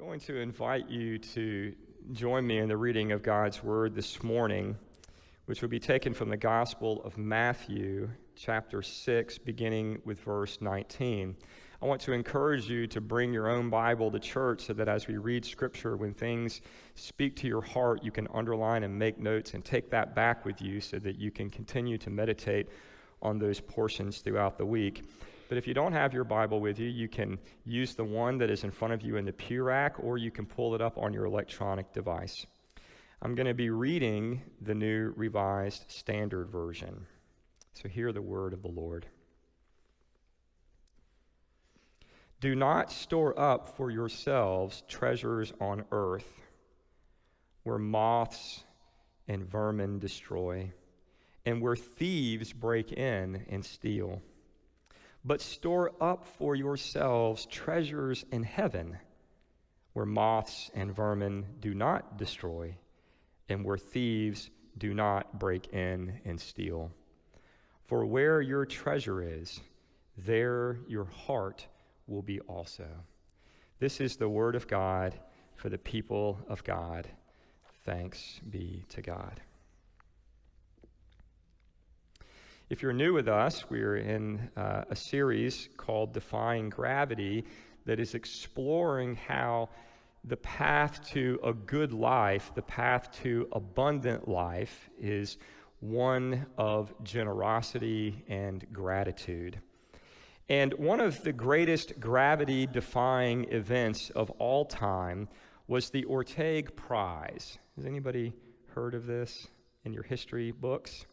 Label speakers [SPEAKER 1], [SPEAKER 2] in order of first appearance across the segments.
[SPEAKER 1] going to invite you to join me in the reading of God's Word this morning, which will be taken from the Gospel of Matthew, chapter 6, beginning with verse 19. I want to encourage you to bring your own Bible to church so that as we read Scripture, when things speak to your heart, you can underline and make notes and take that back with you so that you can continue to meditate on those portions throughout the week. But if you don't have your Bible with you, you can use the one that is in front of you in the pew rack, or you can pull it up on your electronic device. I'm going to be reading the New Revised Standard Version. So hear the word of the Lord. Do not store up for yourselves treasures on earth, where moths and vermin destroy, and where thieves break in and steal but store up for yourselves treasures in heaven where moths and vermin do not destroy and where thieves do not break in and steal. For where your treasure is, there your heart will be also. This is the word of God for the people of God. Thanks be to God. If you're new with us, we're in uh, a series called Defying Gravity that is exploring how the path to a good life, the path to abundant life, is one of generosity and gratitude. And one of the greatest gravity defying events of all time was the Orteig Prize. Has anybody heard of this in your history books?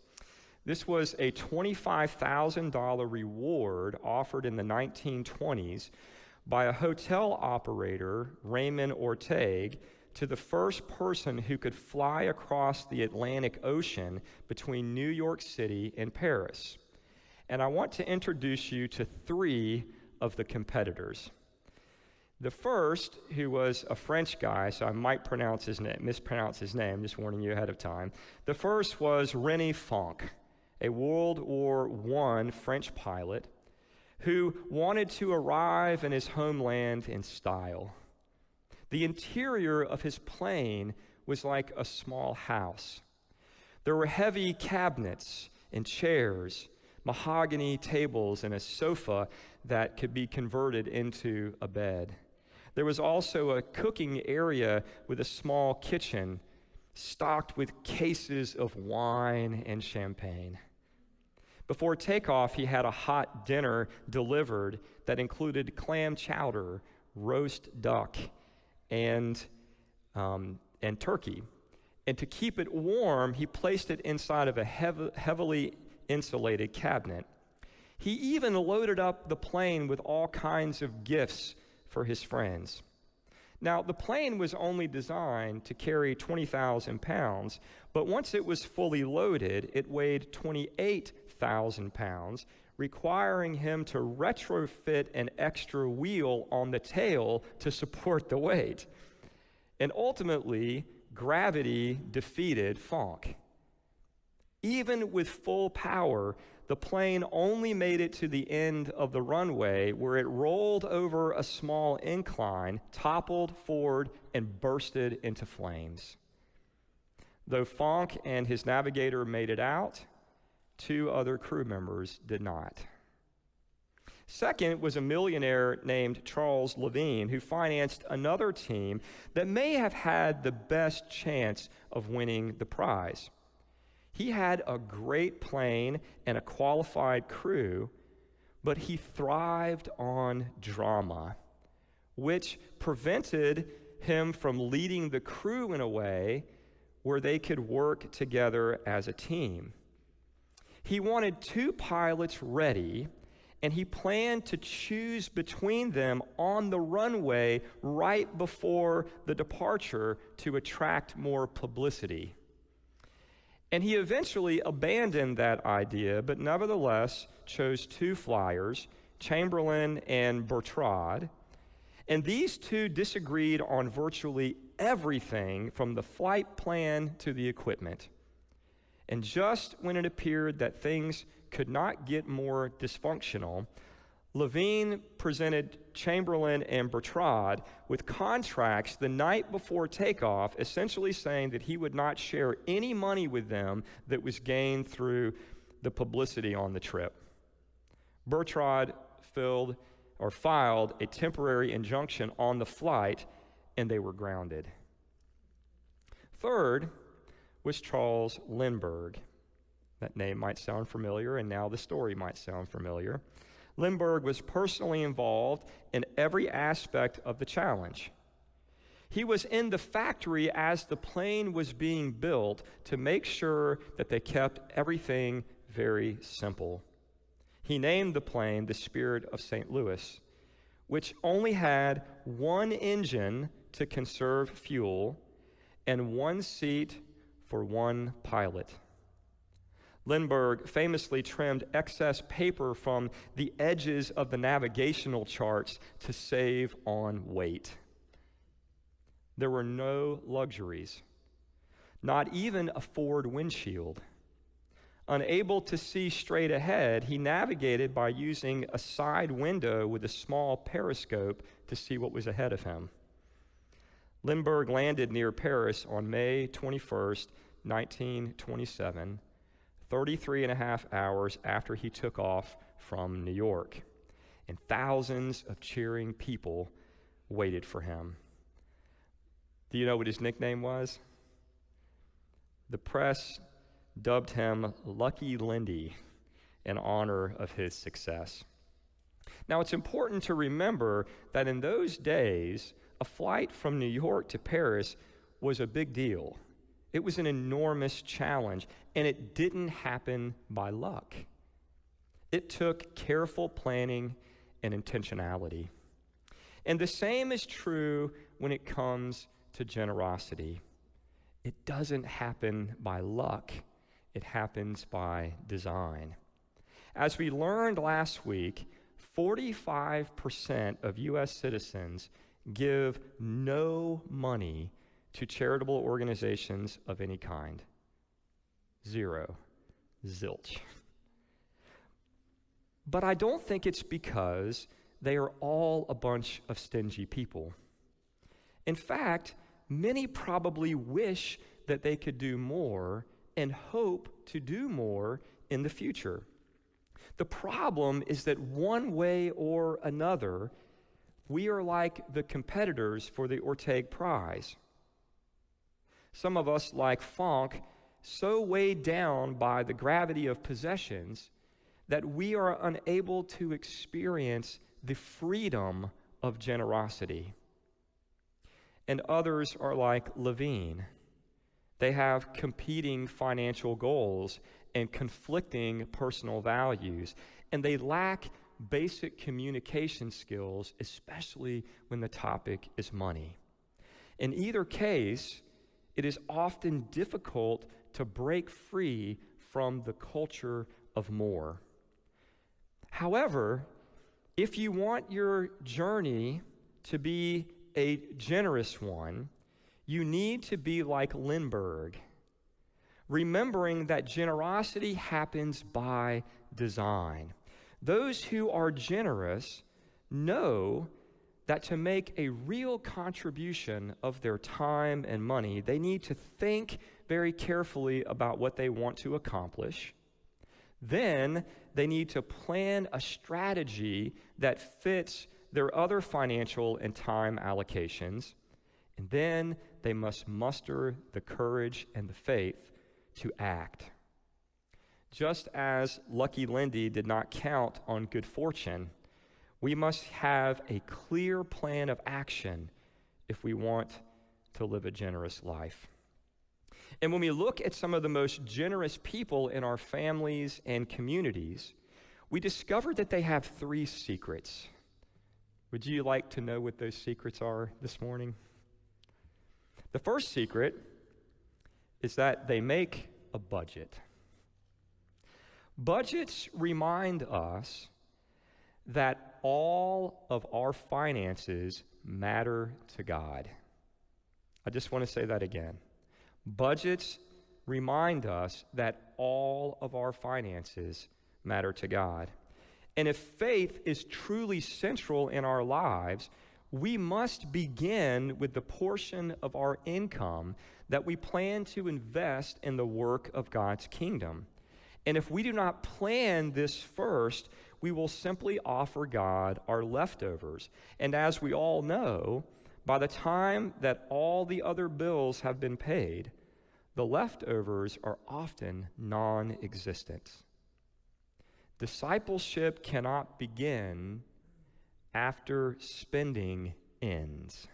[SPEAKER 1] This was a $25,000 reward offered in the 1920s by a hotel operator, Raymond Orteig, to the first person who could fly across the Atlantic Ocean between New York City and Paris. And I want to introduce you to three of the competitors. The first, who was a French guy, so I might pronounce his name, mispronounce his name, just warning you ahead of time. The first was René Fonck a World War I French pilot who wanted to arrive in his homeland in style. The interior of his plane was like a small house. There were heavy cabinets and chairs, mahogany tables, and a sofa that could be converted into a bed. There was also a cooking area with a small kitchen stocked with cases of wine and champagne. Before takeoff, he had a hot dinner delivered that included clam chowder, roast duck, and, um, and turkey. And to keep it warm, he placed it inside of a heavily insulated cabinet. He even loaded up the plane with all kinds of gifts for his friends. Now, the plane was only designed to carry 20,000 pounds, but once it was fully loaded, it weighed 28,000 pounds, requiring him to retrofit an extra wheel on the tail to support the weight. And ultimately, gravity defeated Fonck. Even with full power, the plane only made it to the end of the runway where it rolled over a small incline, toppled forward, and bursted into flames. Though Fonck and his navigator made it out, two other crew members did not. Second was a millionaire named Charles Levine who financed another team that may have had the best chance of winning the prize. He had a great plane and a qualified crew, but he thrived on drama, which prevented him from leading the crew in a way where they could work together as a team. He wanted two pilots ready, and he planned to choose between them on the runway right before the departure to attract more publicity. And he eventually abandoned that idea, but nevertheless chose two flyers, Chamberlin and Bertrand. And these two disagreed on virtually everything from the flight plan to the equipment. And just when it appeared that things could not get more dysfunctional, Levine presented Chamberlin and Bertrand with contracts the night before takeoff, essentially saying that he would not share any money with them that was gained through the publicity on the trip. Bertrand filled or filed a temporary injunction on the flight, and they were grounded. Third was Charles Lindbergh. That name might sound familiar, and now the story might sound familiar. Lindbergh was personally involved in every aspect of the challenge. He was in the factory as the plane was being built to make sure that they kept everything very simple. He named the plane the Spirit of St. Louis, which only had one engine to conserve fuel and one seat for one pilot. Lindbergh famously trimmed excess paper from the edges of the navigational charts to save on weight. There were no luxuries, not even a Ford windshield. Unable to see straight ahead, he navigated by using a side window with a small periscope to see what was ahead of him. Lindbergh landed near Paris on May 21st, 1927, 33 and a half hours after he took off from New York. And thousands of cheering people waited for him. Do you know what his nickname was? The press dubbed him Lucky Lindy in honor of his success. Now, it's important to remember that in those days, a flight from New York to Paris was a big deal. It was an enormous challenge, and it didn't happen by luck. It took careful planning and intentionality. And the same is true when it comes to generosity. It doesn't happen by luck, it happens by design. As we learned last week, 45% of U.S. citizens give no money to charitable organizations of any kind. Zero. Zilch. But I don't think it's because they are all a bunch of stingy people. In fact, many probably wish that they could do more and hope to do more in the future. The problem is that one way or another, we are like the competitors for the Orteig Prize. Some of us, like Fonck, so weighed down by the gravity of possessions that we are unable to experience the freedom of generosity. And others are like Levine. They have competing financial goals and conflicting personal values, and they lack basic communication skills, especially when the topic is money. In either case, it is often difficult to break free from the culture of more. However, if you want your journey to be a generous one, you need to be like Lindbergh, remembering that generosity happens by design. Those who are generous know that to make a real contribution of their time and money, they need to think very carefully about what they want to accomplish. Then they need to plan a strategy that fits their other financial and time allocations. And then they must muster the courage and the faith to act. Just as Lucky Lindy did not count on good fortune, we must have a clear plan of action if we want to live a generous life. And when we look at some of the most generous people in our families and communities, we discover that they have three secrets. Would you like to know what those secrets are this morning? The first secret is that they make a budget. Budgets remind us that all of our finances matter to God. I just want to say that again. Budgets remind us that all of our finances matter to God. And if faith is truly central in our lives, we must begin with the portion of our income that we plan to invest in the work of God's kingdom. And if we do not plan this first, we will simply offer God our leftovers. And as we all know, by the time that all the other bills have been paid, the leftovers are often non existent. Discipleship cannot begin after spending ends.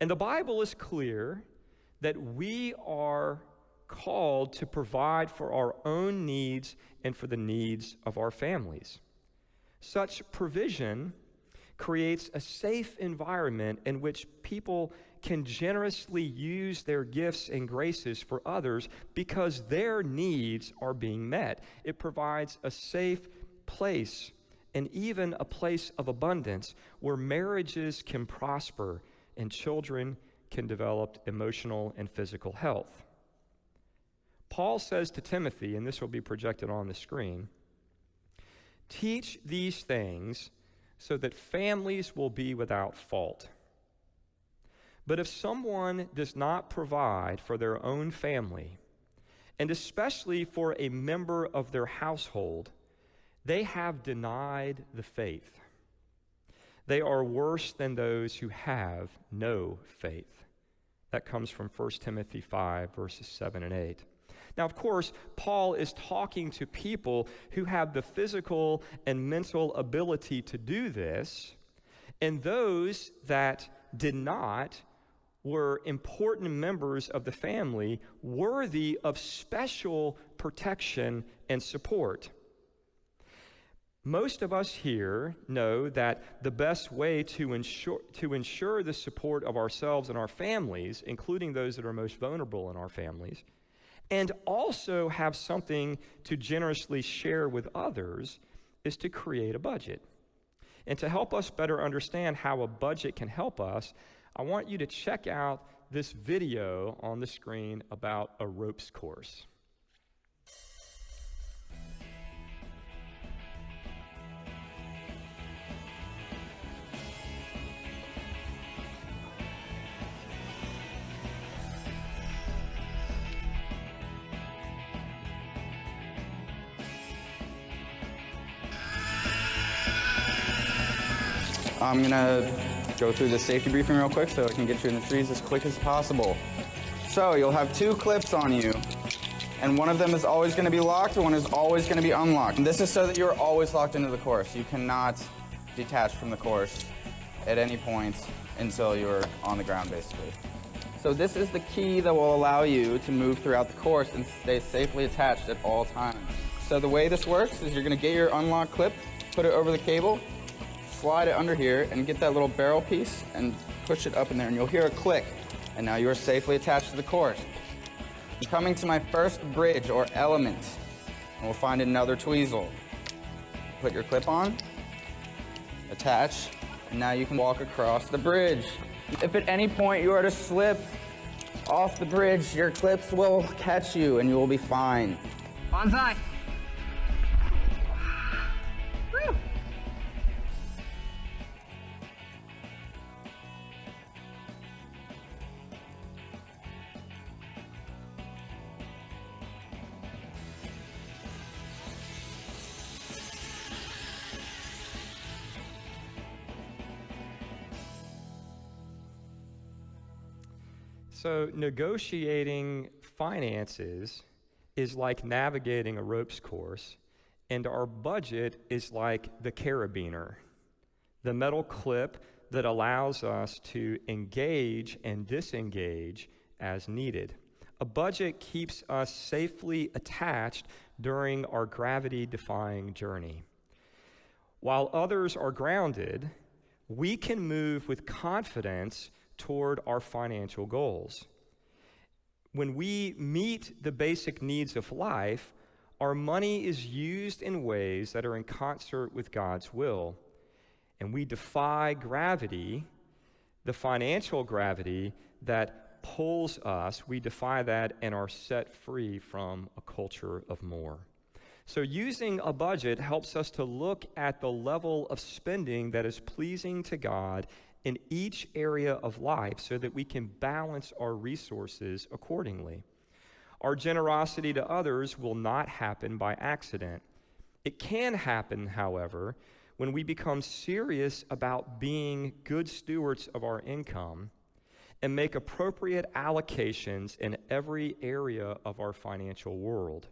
[SPEAKER 1] And the Bible is clear that we are called to provide for our own needs and for the needs of our families. Such provision creates a safe environment in which people can generously use their gifts and graces for others because their needs are being met. It provides a safe place and even a place of abundance where marriages can prosper and children can develop emotional and physical health. Paul says to Timothy, and this will be projected on the screen teach these things so that families will be without fault. But if someone does not provide for their own family, and especially for a member of their household, they have denied the faith. They are worse than those who have no faith. That comes from 1 Timothy 5, verses 7 and 8. Now, of course, Paul is talking to people who have the physical and mental ability to do this, and those that did not were important members of the family worthy of special protection and support. Most of us here know that the best way to ensure, to ensure the support of ourselves and our families, including those that are most vulnerable in our families, and also have something to generously share with others is to create a budget. And to help us better understand how a budget can help us, I want you to check out this video on the screen about a ropes course.
[SPEAKER 2] I'm gonna go through the safety briefing real quick so I can get you in the trees as quick as possible. So you'll have two clips on you, and one of them is always gonna be locked, and one is always gonna be unlocked. And this is so that you're always locked into the course. You cannot detach from the course at any point until you're on the ground, basically. So this is the key that will allow you to move throughout the course and stay safely attached at all times. So the way this works is you're gonna get your unlock clip, put it over the cable, slide it under here and get that little barrel piece and push it up in there and you'll hear a click. And now you are safely attached to the course. I'm coming to my first bridge or element. And we'll find another tweezel. Put your clip on, attach, and now you can walk across the bridge. If at any point you are to slip off the bridge, your clips will catch you and you will be fine.
[SPEAKER 3] Bonsai!
[SPEAKER 1] So, negotiating finances is like navigating a ropes course, and our budget is like the carabiner, the metal clip that allows us to engage and disengage as needed. A budget keeps us safely attached during our gravity defying journey. While others are grounded, we can move with confidence toward our financial goals. When we meet the basic needs of life, our money is used in ways that are in concert with God's will. And we defy gravity, the financial gravity that pulls us. We defy that and are set free from a culture of more. So, using a budget helps us to look at the level of spending that is pleasing to God in each area of life so that we can balance our resources accordingly. Our generosity to others will not happen by accident. It can happen, however, when we become serious about being good stewards of our income and make appropriate allocations in every area of our financial world.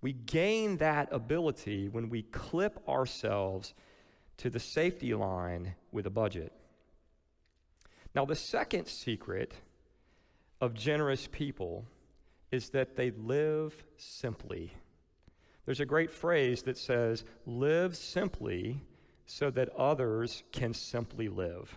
[SPEAKER 1] We gain that ability when we clip ourselves to the safety line with a budget. Now, the second secret of generous people is that they live simply. There's a great phrase that says, live simply so that others can simply live.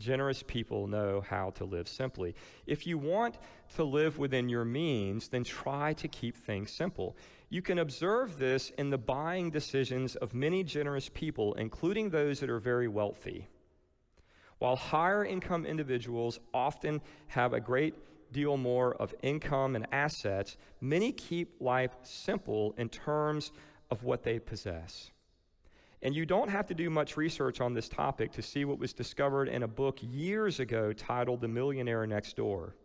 [SPEAKER 1] Generous people know how to live simply. If you want to live within your means, then try to keep things simple. You can observe this in the buying decisions of many generous people, including those that are very wealthy. While higher income individuals often have a great deal more of income and assets, many keep life simple in terms of what they possess. And you don't have to do much research on this topic to see what was discovered in a book years ago titled The Millionaire Next Door.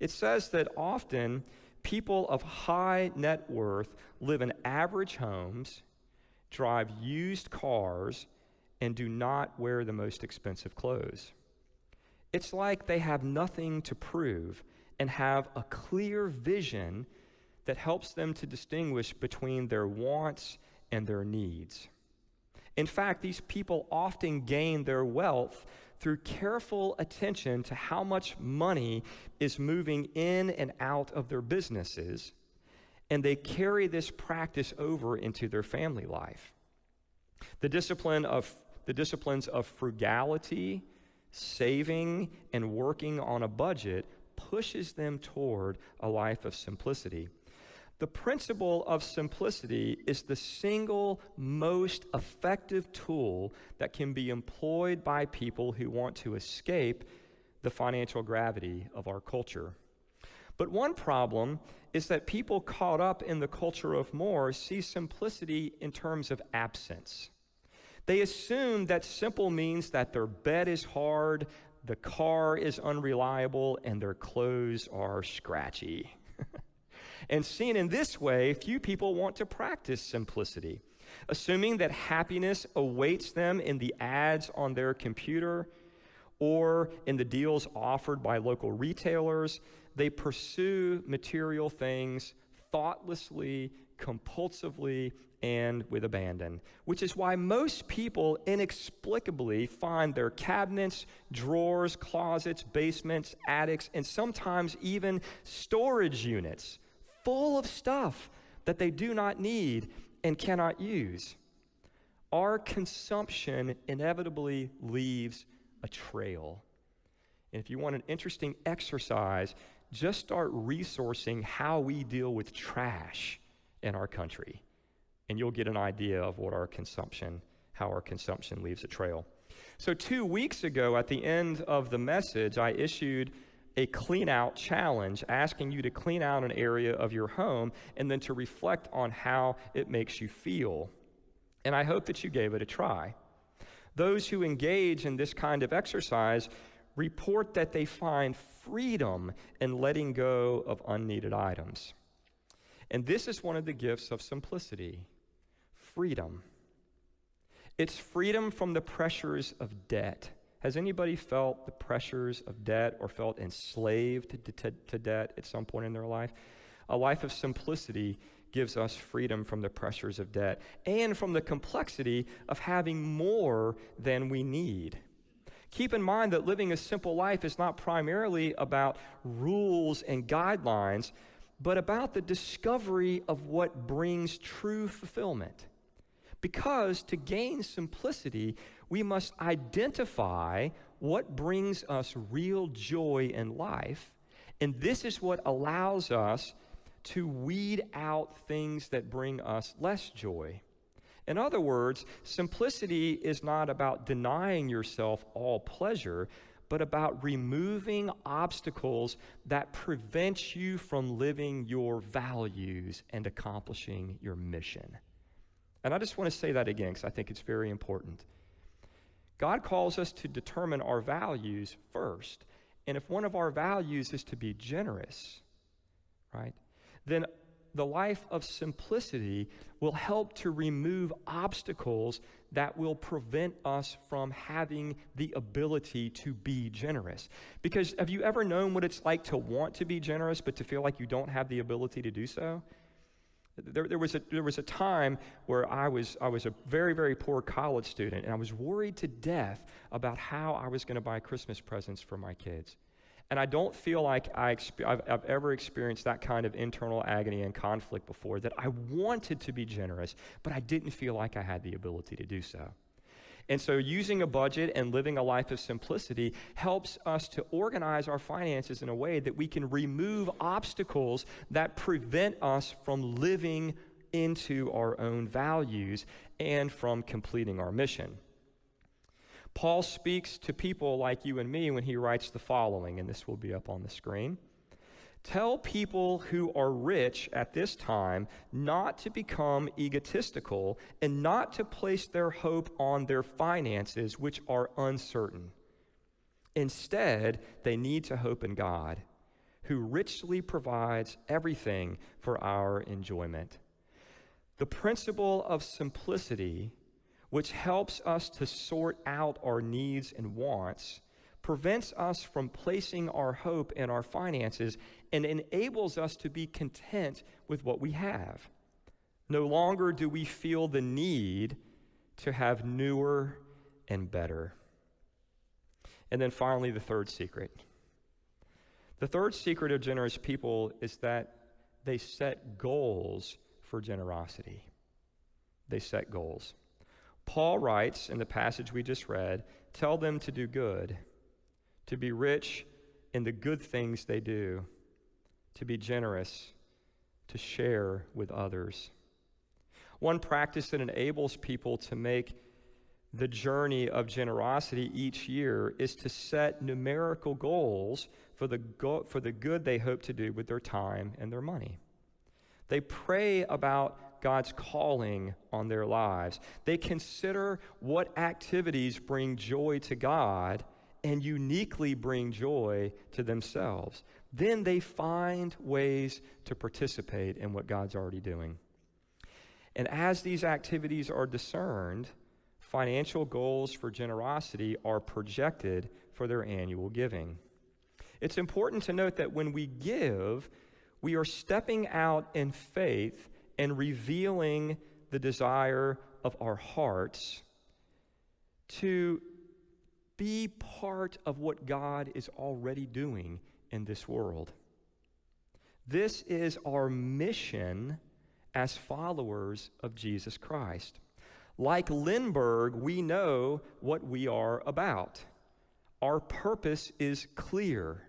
[SPEAKER 1] It says that often people of high net worth live in average homes, drive used cars, and do not wear the most expensive clothes. It's like they have nothing to prove and have a clear vision that helps them to distinguish between their wants and their needs. In fact, these people often gain their wealth through careful attention to how much money is moving in and out of their businesses, and they carry this practice over into their family life. The discipline of the disciplines of frugality, saving, and working on a budget pushes them toward a life of simplicity. The principle of simplicity is the single most effective tool that can be employed by people who want to escape the financial gravity of our culture. But one problem is that people caught up in the culture of more see simplicity in terms of absence. They assume that simple means that their bed is hard, the car is unreliable, and their clothes are scratchy. and seen in this way, few people want to practice simplicity. Assuming that happiness awaits them in the ads on their computer or in the deals offered by local retailers, they pursue material things thoughtlessly, compulsively, and with abandon, which is why most people inexplicably find their cabinets, drawers, closets, basements, attics, and sometimes even storage units full of stuff that they do not need and cannot use. Our consumption inevitably leaves a trail. And if you want an interesting exercise, just start resourcing how we deal with trash in our country and you'll get an idea of what our consumption, how our consumption leaves a trail. So, two weeks ago, at the end of the message, I issued a clean out challenge asking you to clean out an area of your home and then to reflect on how it makes you feel. And I hope that you gave it a try. Those who engage in this kind of exercise report that they find freedom in letting go of unneeded items. And this is one of the gifts of simplicity freedom. It's freedom from the pressures of debt. Has anybody felt the pressures of debt or felt enslaved to, to, to, debt at some point in their life? A life of simplicity gives us freedom from the pressures of debt and from the complexity of having more than we need. Keep in mind that living a simple life is not primarily about rules and guidelines, but about the discovery of what brings true fulfillment. Because to gain simplicity, we must identify what brings us real joy in life. And this is what allows us to weed out things that bring us less joy. In other words, simplicity is not about denying yourself all pleasure, but about removing obstacles that prevent you from living your values and accomplishing your mission. And I just want to say that again because I think it's very important. God calls us to determine our values first. And if one of our values is to be generous, right, then the life of simplicity will help to remove obstacles that will prevent us from having the ability to be generous. Because have you ever known what it's like to want to be generous, but to feel like you don't have the ability to do so? There, there, was a, there was a time where I was, I was a very, very poor college student, and I was worried to death about how I was going to buy Christmas presents for my kids. And I don't feel like I have I've ever experienced that kind of internal agony and conflict before, that I wanted to be generous, but I didn't feel like I had the ability to do so. And so, using a budget and living a life of simplicity helps us to organize our finances in a way that we can remove obstacles that prevent us from living into our own values and from completing our mission. Paul speaks to people like you and me when he writes the following, and this will be up on the screen. Tell people who are rich at this time not to become egotistical and not to place their hope on their finances, which are uncertain. Instead, they need to hope in God, who richly provides everything for our enjoyment. The principle of simplicity which helps us to sort out our needs and wants, prevents us from placing our hope in our finances, and enables us to be content with what we have. No longer do we feel the need to have newer and better. And then finally, the third secret. The third secret of generous people is that they set goals for generosity. They set goals. Paul writes in the passage we just read tell them to do good, to be rich in the good things they do, to be generous, to share with others. One practice that enables people to make the journey of generosity each year is to set numerical goals for the, go- for the good they hope to do with their time and their money. They pray about God's calling on their lives. They consider what activities bring joy to God and uniquely bring joy to themselves. Then they find ways to participate in what God's already doing. And as these activities are discerned, financial goals for generosity are projected for their annual giving. It's important to note that when we give, we are stepping out in faith and revealing the desire of our hearts to be part of what God is already doing in this world. This is our mission as followers of Jesus Christ. Like Lindbergh, we know what we are about. Our purpose is clear.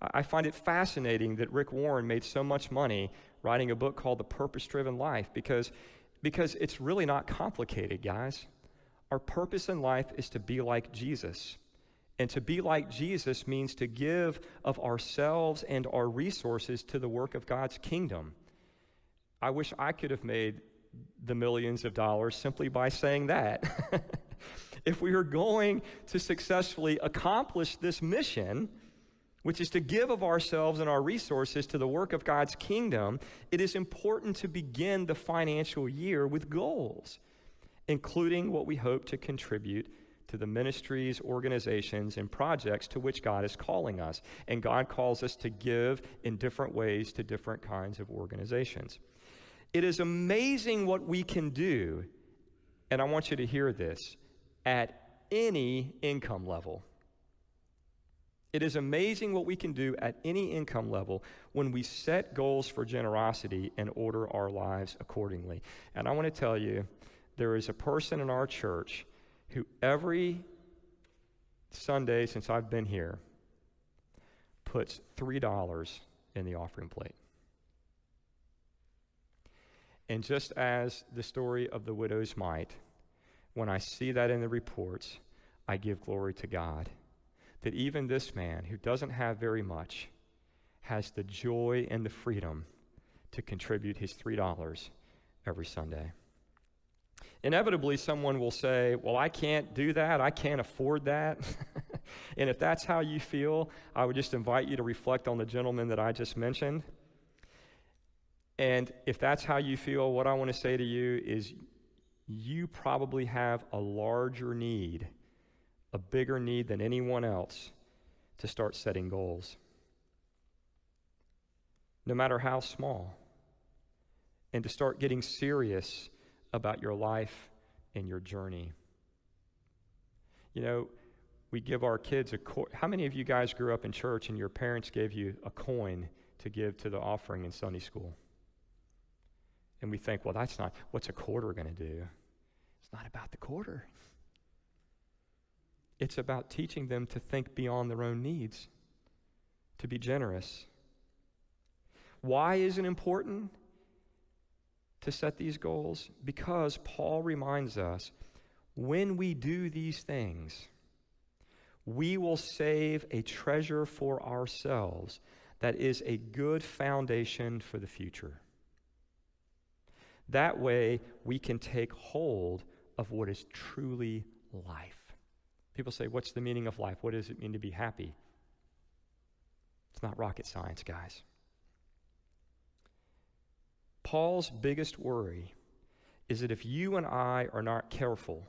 [SPEAKER 1] I find it fascinating that Rick Warren made so much money writing a book called The Purpose Driven Life because, because it's really not complicated, guys. Our purpose in life is to be like Jesus. And to be like Jesus means to give of ourselves and our resources to the work of God's kingdom. I wish I could have made the millions of dollars simply by saying that. if we are going to successfully accomplish this mission, which is to give of ourselves and our resources to the work of God's kingdom, it is important to begin the financial year with goals, including what we hope to contribute to the ministries, organizations, and projects to which God is calling us. And God calls us to give in different ways to different kinds of organizations. It is amazing what we can do, and I want you to hear this, at any income level. It is amazing what we can do at any income level when we set goals for generosity and order our lives accordingly. And I want to tell you, there is a person in our church who every Sunday since I've been here puts $3 in the offering plate. And just as the story of the widow's mite, when I see that in the reports, I give glory to God that even this man who doesn't have very much has the joy and the freedom to contribute his $3 every Sunday. Inevitably, someone will say, Well, I can't do that. I can't afford that. and if that's how you feel, I would just invite you to reflect on the gentleman that I just mentioned. And if that's how you feel, what I want to say to you is you probably have a larger need, a bigger need than anyone else to start setting goals, no matter how small, and to start getting serious about your life and your journey. You know, we give our kids a co- how many of you guys grew up in church and your parents gave you a coin to give to the offering in Sunday school? And we think, well, that's not, what's a quarter going to do? It's not about the quarter. It's about teaching them to think beyond their own needs, to be generous. Why is it important to set these goals? Because Paul reminds us when we do these things, we will save a treasure for ourselves that is a good foundation for the future. That way, we can take hold of what is truly life. People say, What's the meaning of life? What does it mean to be happy? It's not rocket science, guys. Paul's biggest worry is that if you and I are not careful,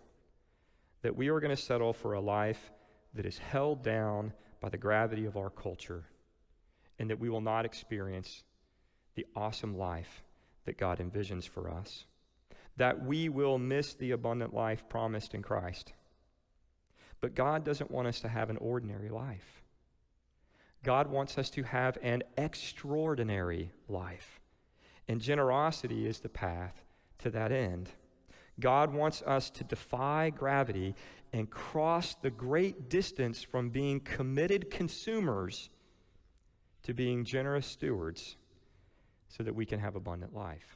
[SPEAKER 1] that we are going to settle for a life that is held down by the gravity of our culture and that we will not experience the awesome life that God envisions for us. That we will miss the abundant life promised in Christ. But God doesn't want us to have an ordinary life. God wants us to have an extraordinary life. And generosity is the path to that end. God wants us to defy gravity and cross the great distance from being committed consumers to being generous stewards so that we can have abundant life.